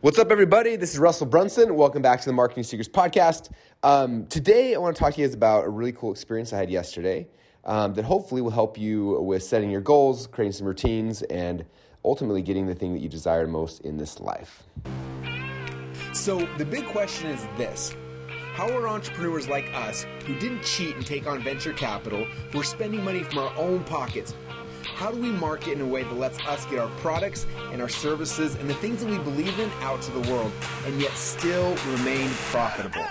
What's up, everybody? This is Russell Brunson. Welcome back to the Marketing Secrets Podcast. Um, today, I want to talk to you guys about a really cool experience I had yesterday um, that hopefully will help you with setting your goals, creating some routines, and ultimately getting the thing that you desire most in this life. So, the big question is this How are entrepreneurs like us, who didn't cheat and take on venture capital, who are spending money from our own pockets, how do we market in a way that lets us get our products and our services and the things that we believe in out to the world and yet still remain profitable?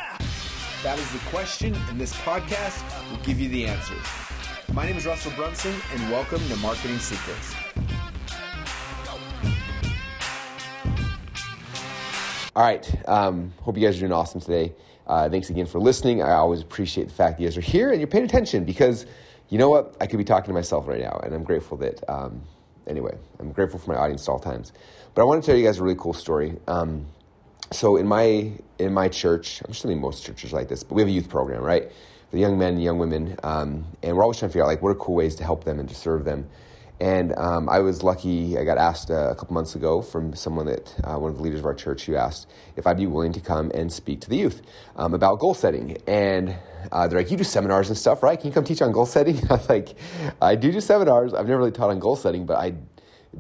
That is the question, and this podcast will give you the answers. My name is Russell Brunson, and welcome to Marketing Secrets. All right. Um, hope you guys are doing awesome today. Uh, thanks again for listening. I always appreciate the fact that you guys are here and you're paying attention because you know what? I could be talking to myself right now, and I'm grateful that. Um, anyway, I'm grateful for my audience at all times. But I want to tell you guys a really cool story. Um, so in my in my church, I'm assuming most churches like this, but we have a youth program, right? For young men and young women, um, and we're always trying to figure out like what are cool ways to help them and to serve them. And um, I was lucky, I got asked uh, a couple months ago from someone that, uh, one of the leaders of our church, who asked if I'd be willing to come and speak to the youth um, about goal setting. And uh, they're like, You do seminars and stuff, right? Can you come teach on goal setting? I was like, I do do seminars. I've never really taught on goal setting, but I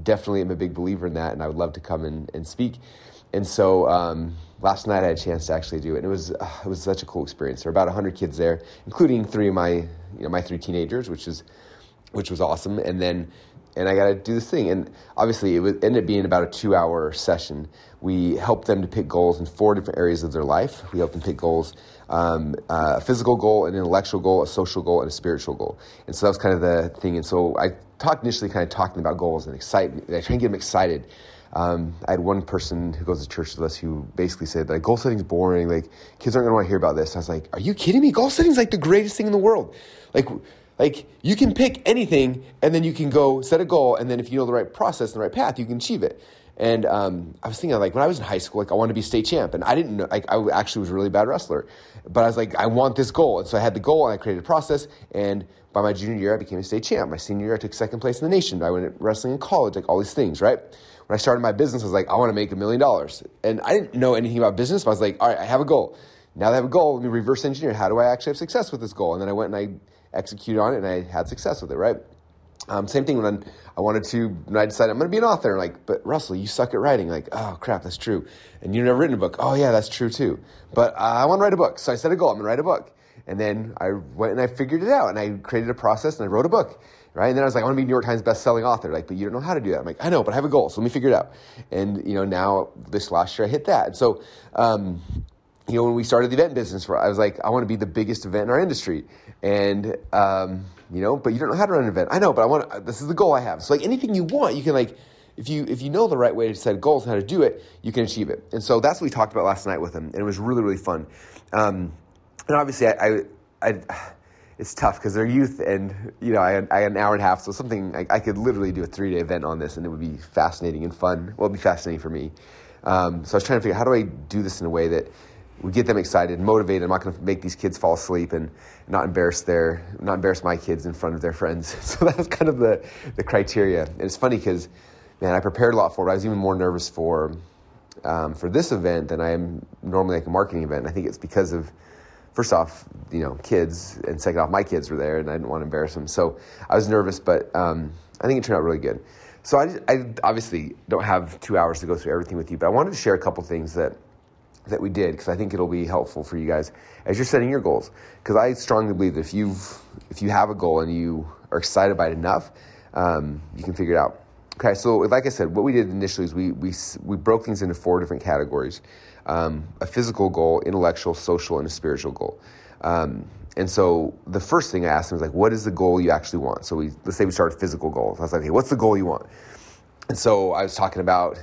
definitely am a big believer in that, and I would love to come and, and speak. And so um, last night I had a chance to actually do it, and it was uh, it was such a cool experience. There were about hundred kids there, including three of my you know my three teenagers, which is which was awesome. And then, and I got to do this thing. And obviously, it ended up being about a two hour session. We helped them to pick goals in four different areas of their life. We helped them pick goals um, uh, a physical goal, an intellectual goal, a social goal, and a spiritual goal. And so that was kind of the thing. And so I talked initially kind of talking about goals and excitement. I try and get them excited. Um, I had one person who goes to church with us who basically said like goal setting is boring. Like kids aren't going to want to hear about this. I was like, are you kidding me? Goal setting is like the greatest thing in the world. Like like you can pick anything and then you can go set a goal and then if you know the right process and the right path, you can achieve it. And um, I was thinking like when I was in high school, like I wanted to be state champ, and I didn't know. Like I actually was a really bad wrestler, but I was like, I want this goal, and so I had the goal, and I created a process. And by my junior year, I became a state champ. My senior year, I took second place in the nation. I went wrestling in college, like all these things, right? When I started my business, I was like, I want to make a million dollars, and I didn't know anything about business. But I was like, all right, I have a goal. Now that I have a goal, let me reverse engineer. How do I actually have success with this goal? And then I went and I executed on it, and I had success with it, right? Um, same thing when I wanted to, when I decided I'm going to be an author. Like, but Russell, you suck at writing. Like, oh crap, that's true. And you've never written a book. Oh yeah, that's true too. But uh, I want to write a book. So I set a goal. I'm going to write a book. And then I went and I figured it out and I created a process and I wrote a book. Right. And then I was like, I want to be New York Times best-selling author. Like, but you don't know how to do that. I'm like, I know, but I have a goal. So let me figure it out. And, you know, now this last year I hit that. And so, um, you know, when we started the event business, I was like, I want to be the biggest event in our industry. And, um, you know, but you don't know how to run an event. I know, but I want, this is the goal I have. So like anything you want, you can like, if you, if you know the right way to set goals and how to do it, you can achieve it. And so that's what we talked about last night with him. And it was really, really fun. Um, and obviously I, I, I it's tough because they're youth and, you know, I had, I had, an hour and a half. So something, I, I could literally do a three day event on this and it would be fascinating and fun. Well, it'd be fascinating for me. Um, so I was trying to figure out how do I do this in a way that we get them excited, motivated. I'm not going to make these kids fall asleep and not embarrass their, not embarrass my kids in front of their friends. So that's kind of the, the criteria. And it's funny because, man, I prepared a lot for it. I was even more nervous for, um, for this event than I am normally like a marketing event. I think it's because of, first off, you know, kids, and second off, my kids were there, and I didn't want to embarrass them. So I was nervous, but um, I think it turned out really good. So I, I obviously don't have two hours to go through everything with you, but I wanted to share a couple things that that we did because I think it'll be helpful for you guys as you're setting your goals. Because I strongly believe that if you if you have a goal and you are excited by it enough, um, you can figure it out. Okay, so like I said, what we did initially is we we we broke things into four different categories: um, a physical goal, intellectual, social, and a spiritual goal. Um, and so the first thing I asked him was like, "What is the goal you actually want?" So we let's say we started physical goals. I was like, "Hey, what's the goal you want?" And so I was talking about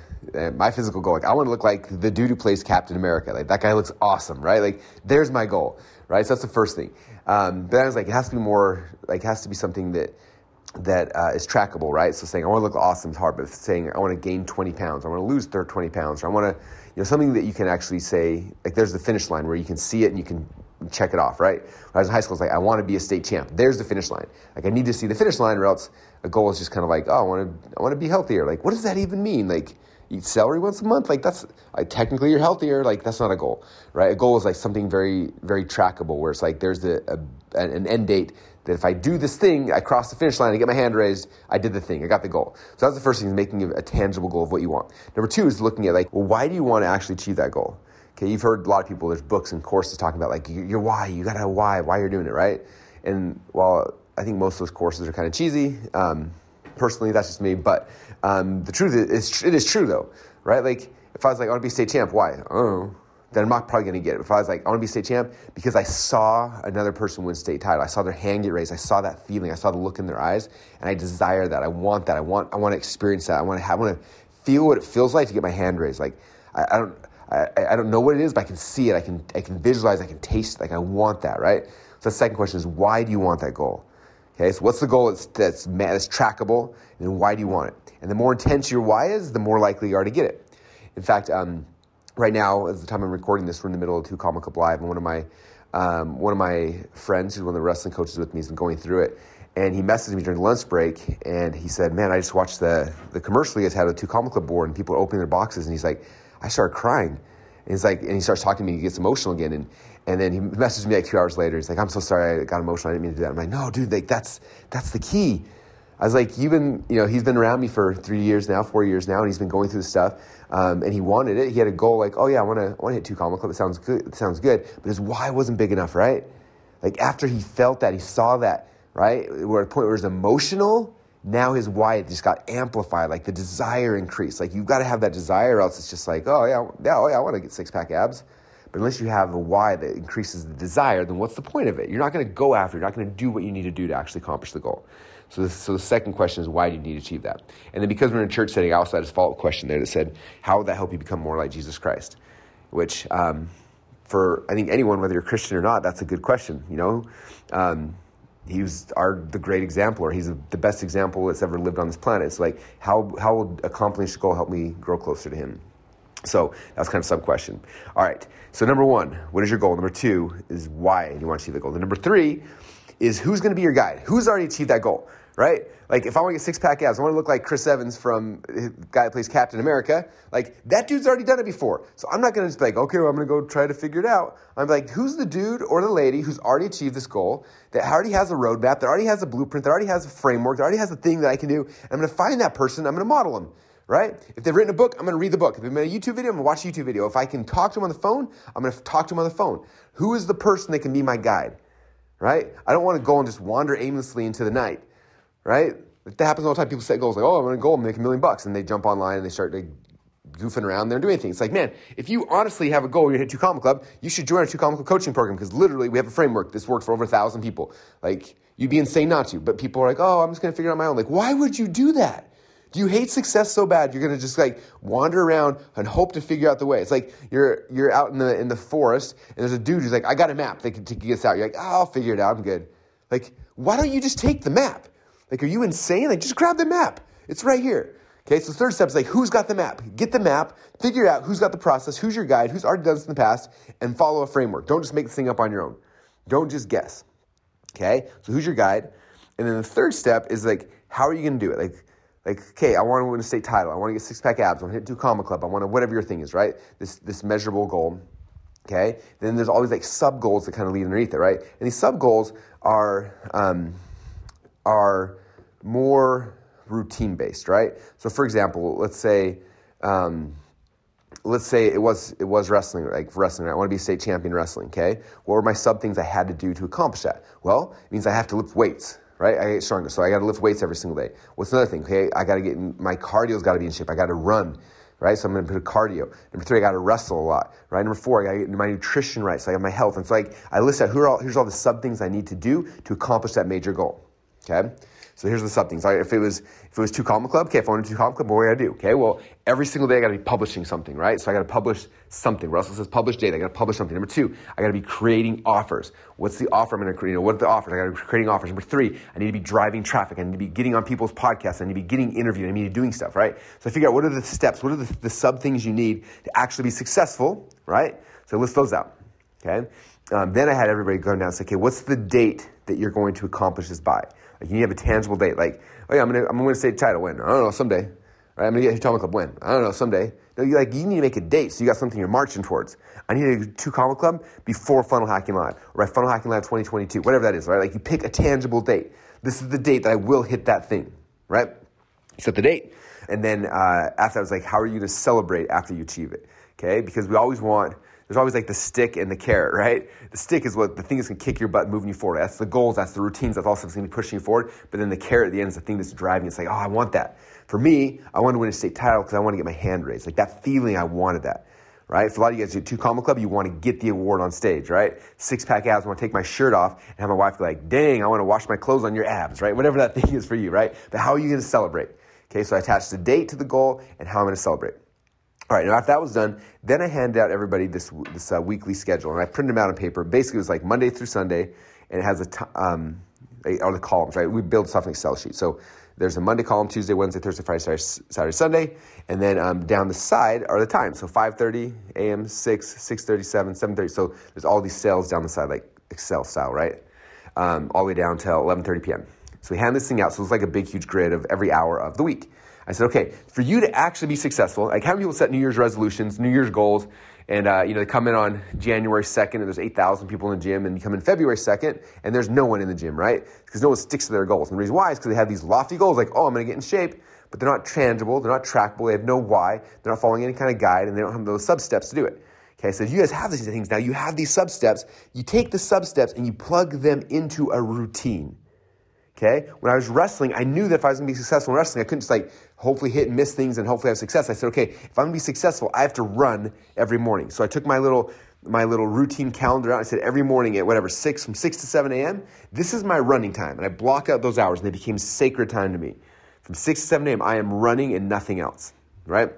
my physical goal. Like I want to look like the dude who plays Captain America. Like that guy looks awesome, right? Like there's my goal, right? So that's the first thing. Um, but I was like, it has to be more. Like it has to be something that that uh, is trackable, right? So saying I want to look awesome is hard, but saying I want to gain 20 pounds, I want to lose 20 pounds, or I want to, you know, something that you can actually say, like there's the finish line where you can see it and you can check it off, right? When I was in high school, it's like I want to be a state champ. There's the finish line. Like I need to see the finish line, or else a goal is just kind of like, oh, I want to, I want to be healthier. Like, what does that even mean? Like, eat celery once a month. Like that's like technically you're healthier. Like that's not a goal, right? A goal is like something very very trackable, where it's like there's a, an end date that if I do this thing, I cross the finish line, I get my hand raised, I did the thing, I got the goal. So that's the first thing is making a tangible goal of what you want. Number two is looking at like, well, why do you want to actually achieve that goal? Okay, you've heard a lot of people, there's books and courses talking about like your why, you gotta have why, why you're doing it, right? And while I think most of those courses are kind of cheesy, um, personally, that's just me, but um, the truth is, it is true though, right? Like, if I was like, I want to be state champ, why? Oh, then I'm not probably going to get it. If I was like, I want to be state champ because I saw another person win state title, I saw their hand get raised, I saw that feeling, I saw the look in their eyes, and I desire that. I want that. I want, I want to experience that. I want to have, I want to feel what it feels like to get my hand raised. Like, I, I don't, I, I don't know what it is, but I can see it. I can, I can visualize. I can taste. It. Like, I want that, right? So the second question is, why do you want that goal? Okay, so what's the goal that's, that's, that's trackable, and why do you want it? And the more intense your why is, the more likely you are to get it. In fact, um, right now, at the time I'm recording this, we're in the middle of Two Comma Club Live, and one of my um, one of my friends, who's one of the wrestling coaches with me, has been going through it, and he messaged me during lunch break, and he said, "Man, I just watched the the commercial you guys had with two Comma Club board, and people opening their boxes, and he's like, I started crying, and he's like, and he starts talking to me, he gets emotional again, and and then he messaged me like two hours later. He's like, "I'm so sorry, I got emotional. I didn't mean to do that." I'm like, "No, dude, like that's that's the key." I was like, "You've been, you know, he's been around me for three years now, four years now, and he's been going through this stuff." Um, and he wanted it. He had a goal like, "Oh yeah, I want to, want to hit two comma club. It sounds good. It sounds good." But his why wasn't big enough, right? Like after he felt that, he saw that, right? We're at a point where it's emotional. Now his why just got amplified. Like the desire increased. Like you've got to have that desire, else it's just like, "Oh yeah, yeah, oh yeah, I want to get six pack abs." Unless you have a why that increases the desire, then what's the point of it? You're not going to go after. You're not going to do what you need to do to actually accomplish the goal. So, this, so the second question is why do you need to achieve that? And then because we're in a church setting, I also had a follow up question there that said, how would that help you become more like Jesus Christ? Which, um, for I think anyone, whether you're Christian or not, that's a good question. You know, um, he was our the great example, or he's the best example that's ever lived on this planet. It's like how how will accomplishing the goal help me grow closer to him? So that's kind of sub question. All right. So number one, what is your goal? Number two is why you want to achieve the goal. Number three is who's going to be your guide? Who's already achieved that goal? Right? Like if I want to get six pack abs, I want to look like Chris Evans from the guy that plays Captain America. Like that dude's already done it before. So I'm not going to just be like, okay, well, I'm going to go try to figure it out. I'm like, who's the dude or the lady who's already achieved this goal, that already has a roadmap, that already has a blueprint, that already has a framework, that already has a thing that I can do. And I'm going to find that person. I'm going to model them right? If they've written a book, I'm going to read the book. If they've made a YouTube video, I'm going to watch a YouTube video. If I can talk to them on the phone, I'm going to talk to them on the phone. Who is the person that can be my guide, right? I don't want to go and just wander aimlessly into the night, right? That happens all the time. People set goals like, oh, I'm going to go and make a million bucks. And they jump online and they start like, goofing around there and doing things. It's like, man, if you honestly have a goal, you're hit Two Comma Club, you should join our Two Comma Club coaching program because literally we have a framework. This worked for over a thousand people. Like, you'd be insane not to. But people are like, oh, I'm just going to figure it out my own. Like, why would you do that? Do you hate success so bad you're gonna just like wander around and hope to figure out the way? It's like you're you're out in the in the forest and there's a dude who's like, I got a map that can take us out. You're like, oh, I'll figure it out. I'm good. Like, why don't you just take the map? Like, are you insane? Like, just grab the map. It's right here. Okay, so the third step is like, who's got the map? Get the map, figure out who's got the process, who's your guide, who's already done this in the past, and follow a framework. Don't just make this thing up on your own. Don't just guess. Okay, so who's your guide? And then the third step is like, how are you to do it? Like, like, okay, I want to win a state title. I want to get six pack abs. I want to hit two comma club. I want to whatever your thing is, right? This this measurable goal. Okay. Then there's always like sub goals that kind of lead underneath it, right? And these sub goals are um, are more routine based, right? So, for example, let's say. Um, let's say it was it was wrestling, like wrestling. I want to be state champion wrestling. Okay, what were my sub things I had to do to accomplish that? Well, it means I have to lift weights right? I get stronger. So I got to lift weights every single day. What's another thing? Okay, I got to get my cardio's got to be in shape. I got to run, right? So I'm going to put a cardio. Number three, I got to wrestle a lot, right? Number four, I got to get my nutrition right. So I got my health. And so like I list out who are all, here's all the sub things I need to do to accomplish that major goal. Okay. So here's the sub things. If it was if it was two comma club, okay, if I wanted two comma club, what do I do? Okay, well, every single day I got to be publishing something, right? So I got to publish something. Russell says publish date. I got to publish something. Number two, I got to be creating offers. What's the offer I'm going to create? You know, what are the offers? I got to be creating offers. Number three, I need to be driving traffic. I need to be getting on people's podcasts. I need to be getting interviewed. I need to be doing stuff, right? So I figure out what are the steps, what are the, the sub things you need to actually be successful, right? So list those out. Okay. Um, then I had everybody go down and say, okay, what's the date that you're going to accomplish this by? Like you need to have a tangible date. Like, oh yeah, I'm gonna I'm gonna say title when I don't know someday. Right? I'm gonna get Comma Club when? I don't know, someday. No, you like you need to make a date, so you got something you're marching towards. I need to do Comma Club before Funnel Hacking Live, or Funnel Hacking Live 2022, whatever that is, right? Like you pick a tangible date. This is the date that I will hit that thing, right? Set the date, and then uh, after that was like, how are you to celebrate after you achieve it? Okay, because we always want there's always like the stick and the carrot, right? The stick is what the thing that's gonna kick your butt, moving you forward. That's the goals, that's the routines, that's all stuff that's gonna be pushing you forward. But then the carrot at the end is the thing that's driving. It's like, oh, I want that. For me, I want to win a state title because I want to get my hand raised. Like that feeling, I wanted that. Right? For a lot of you guys, you two comma club, you want to get the award on stage, right? Six pack abs, I want to take my shirt off and have my wife be like, dang, I want to wash my clothes on your abs, right? Whatever that thing is for you, right? But how are you going to celebrate? Okay, so I attach the date to the goal and how I'm going to celebrate. All right, now after that was done, then I handed out everybody this this uh, weekly schedule, and I printed them out on paper. Basically, it was like Monday through Sunday, and it has a t- um, are the columns, right? We build stuff in Excel sheet. So there's a Monday column, Tuesday, Wednesday, Thursday, Friday, Saturday, Saturday Sunday, and then um, down the side are the times. So 5:30 a.m., 6, 6:30, 7, 7:30. So there's all these cells down the side, like Excel style, right? Um, all the way down till 11:30 p.m. So we hand this thing out. So it's like a big, huge grid of every hour of the week. I said, okay, for you to actually be successful, like how many people set New Year's resolutions, New Year's goals, and uh, you know they come in on January 2nd and there's 8,000 people in the gym, and you come in February 2nd and there's no one in the gym, right? Because no one sticks to their goals. And the reason why is because they have these lofty goals, like, oh, I'm going to get in shape, but they're not tangible, they're not trackable, they have no why, they're not following any kind of guide, and they don't have those sub steps to do it. Okay, so you guys have these things now, you have these sub steps, you take the sub steps and you plug them into a routine. Okay? When I was wrestling, I knew that if I was going to be successful in wrestling, I couldn't just like hopefully hit and miss things and hopefully have success. I said, okay, if I'm going to be successful, I have to run every morning. So I took my little my little routine calendar out. I said every morning at whatever six from six to seven a.m. This is my running time, and I block out those hours, and they became sacred time to me. From six to seven a.m., I am running and nothing else. Right?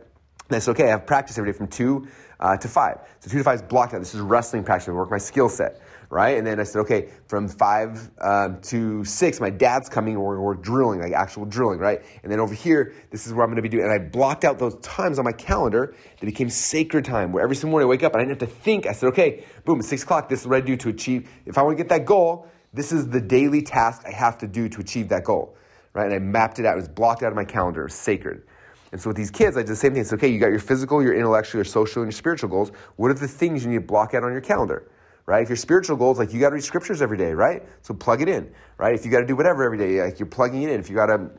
That's okay. I have practice every day from two uh, to five. So two to five is blocked out. This is wrestling practice. I work my skill set right? And then I said, okay, from five um, to six, my dad's coming, we're, we're drilling, like actual drilling, right? And then over here, this is where I'm going to be doing. And I blocked out those times on my calendar that became sacred time, where every single morning I wake up and I didn't have to think. I said, okay, boom, six o'clock, this is what I do to achieve. If I want to get that goal, this is the daily task I have to do to achieve that goal, right? And I mapped it out. It was blocked out of my calendar. It was sacred. And so with these kids, I did the same thing. It's okay, you got your physical, your intellectual, your social, and your spiritual goals. What are the things you need to block out on your calendar? Right? If your spiritual goals, like you got to read scriptures every day, right? So plug it in, right? If you got to do whatever every day, like you're plugging it in. If you got to,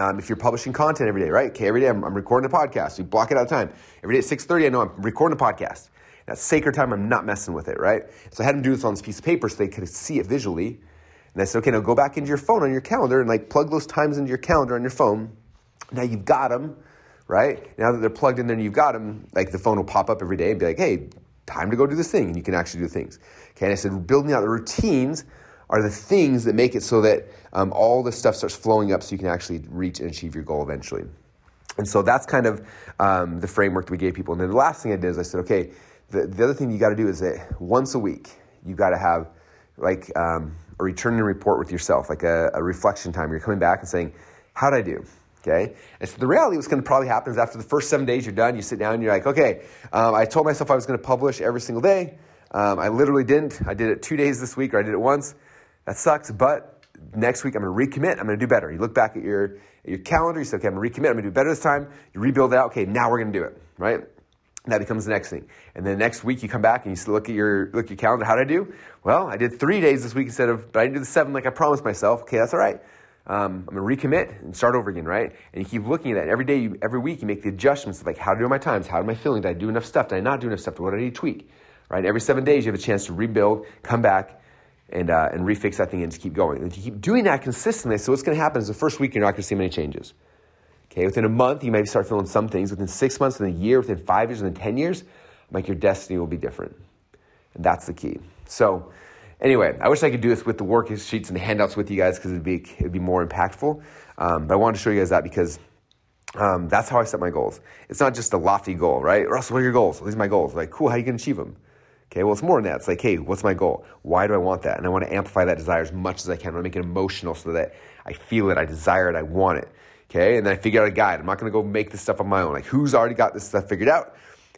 um, if you're publishing content every day, right? Okay, every day I'm, I'm recording a podcast. You block it out of time. Every day at 6.30, I know I'm recording a podcast. That sacred time, I'm not messing with it, right? So I had them do this on this piece of paper so they could see it visually. And I said, okay, now go back into your phone on your calendar and like plug those times into your calendar on your phone. Now you've got them, right? Now that they're plugged in there and you've got them, like the phone will pop up every day and be like, hey, time to go do this thing, and you can actually do things. Okay, and I said building out the routines are the things that make it so that um, all the stuff starts flowing up so you can actually reach and achieve your goal eventually. And so that's kind of um, the framework that we gave people. And then the last thing I did is I said, okay, the, the other thing you got to do is that once a week, you got to have like um, a and report with yourself, like a, a reflection time. You're coming back and saying, how did I do? Okay? And so the reality what's going to probably happen is after the first seven days you're done, you sit down and you're like, okay, um, I told myself I was going to publish every single day. Um, I literally didn't. I did it two days this week or I did it once. That sucks, but next week I'm going to recommit. I'm going to do better. You look back at your, at your calendar, you say, okay, I'm going to recommit. I'm going to do better this time. You rebuild it out. Okay, now we're going to do it, right? That becomes the next thing. And then next week you come back and you look at your look at your calendar. How did I do? Well, I did three days this week instead of, but I didn't do the seven like I promised myself. Okay, that's all right um, I'm to recommit and start over again, right? And you keep looking at that. Every day, you, every week, you make the adjustments of like, how do my times? How am I feeling? Did I do enough stuff? Did I not do enough stuff? What do I need to tweak? Right? Every seven days, you have a chance to rebuild, come back, and, uh, and refix that thing and just keep going. And if you keep doing that consistently, so what's to happen is the first week, you're not to see many changes. Okay, within a month, you maybe start feeling some things. Within six months, within a year, within five years, within 10 years, like your destiny will be different. And that's the key. So, Anyway, I wish I could do this with the worksheets and the handouts with you guys because it'd be it'd be more impactful. Um, but I wanted to show you guys that because um, that's how I set my goals. It's not just a lofty goal, right? Russell, what are your goals? These are my goals. Like, cool, how you going to achieve them? Okay, well, it's more than that. It's like, hey, what's my goal? Why do I want that? And I want to amplify that desire as much as I can. I want to make it emotional so that I feel it, I desire it, I want it. Okay, and then I figure out a guide. I'm not going to go make this stuff on my own. Like, who's already got this stuff figured out?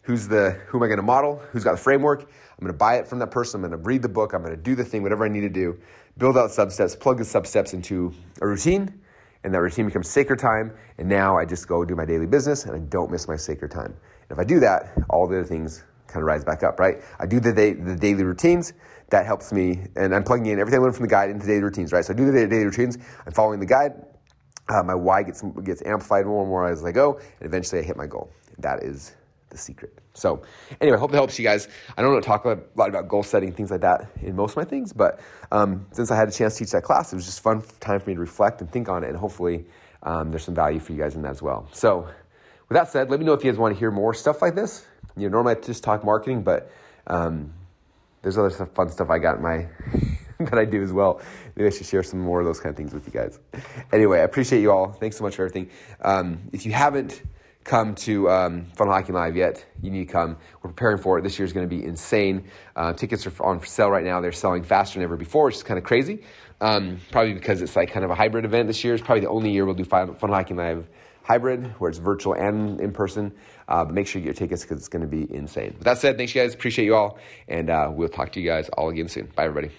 Who's the who am I going to model? Who's got the framework? I'm going to buy it from that person. I'm going to read the book. I'm going to do the thing, whatever I need to do, build out substeps, plug the substeps into a routine, and that routine becomes sacred time. And now I just go do my daily business and I don't miss my sacred time. And if I do that, all the other things kind of rise back up, right? I do the, day, the daily routines. That helps me, and I'm plugging in everything I learned from the guide into daily routines, right? So I do the daily routines. I'm following the guide. Uh, my why gets gets amplified more and more as I go, and eventually I hit my goal. That is the secret. So, anyway, I hope that helps you guys. I don't talk a lot about goal setting things like that in most of my things, but um, since I had a chance to teach that class, it was just fun time for me to reflect and think on it, and hopefully um, there's some value for you guys in that as well. So, with that said, let me know if you guys want to hear more stuff like this. You know, normally I just talk marketing, but um, there's other stuff, fun stuff I got in my that I do as well. Maybe I should share some more of those kind of things with you guys. Anyway, I appreciate you all. Thanks so much for everything. Um, if you haven't come to um, Funnel Hacking Live yet, you need to come. We're preparing for it. This year is going to be insane. Uh, tickets are on sale right now. They're selling faster than ever before, which is kind of crazy. Um, probably because it's like kind of a hybrid event this year. It's probably the only year we'll do Funnel Hacking Live hybrid, where it's virtual and in person. Uh, but make sure you get your tickets because it's going to be insane. With that said, thanks, you guys. Appreciate you all. And uh, we'll talk to you guys all again soon. Bye, everybody.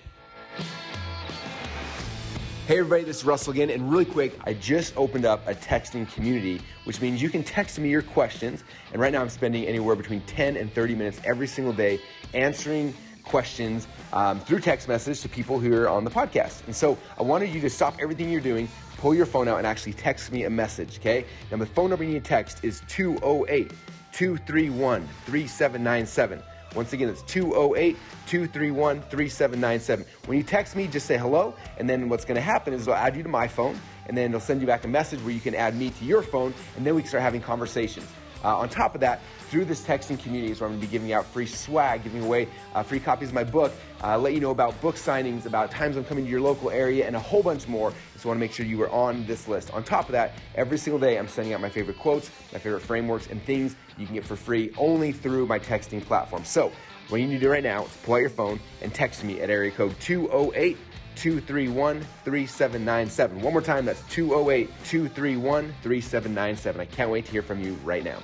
Hey everybody, this is Russell again, and really quick, I just opened up a texting community, which means you can text me your questions. And right now, I'm spending anywhere between 10 and 30 minutes every single day answering questions um, through text message to people who are on the podcast. And so I wanted you to stop everything you're doing, pull your phone out, and actually text me a message, okay? Now, the phone number you need to text is 208 231 3797. Once again, it's 208 231 3797. When you text me, just say hello, and then what's gonna happen is it'll add you to my phone, and then it'll send you back a message where you can add me to your phone, and then we can start having conversations. Uh, on top of that, through this texting community is where I'm going to be giving out free swag, giving away uh, free copies of my book, uh, let you know about book signings, about times I'm coming to your local area, and a whole bunch more. So I want to make sure you are on this list. On top of that, every single day I'm sending out my favorite quotes, my favorite frameworks, and things you can get for free only through my texting platform. So what you need to do right now is pull out your phone and text me at area code 208 231 3797. One more time, that's 208 231 3797. I can't wait to hear from you right now.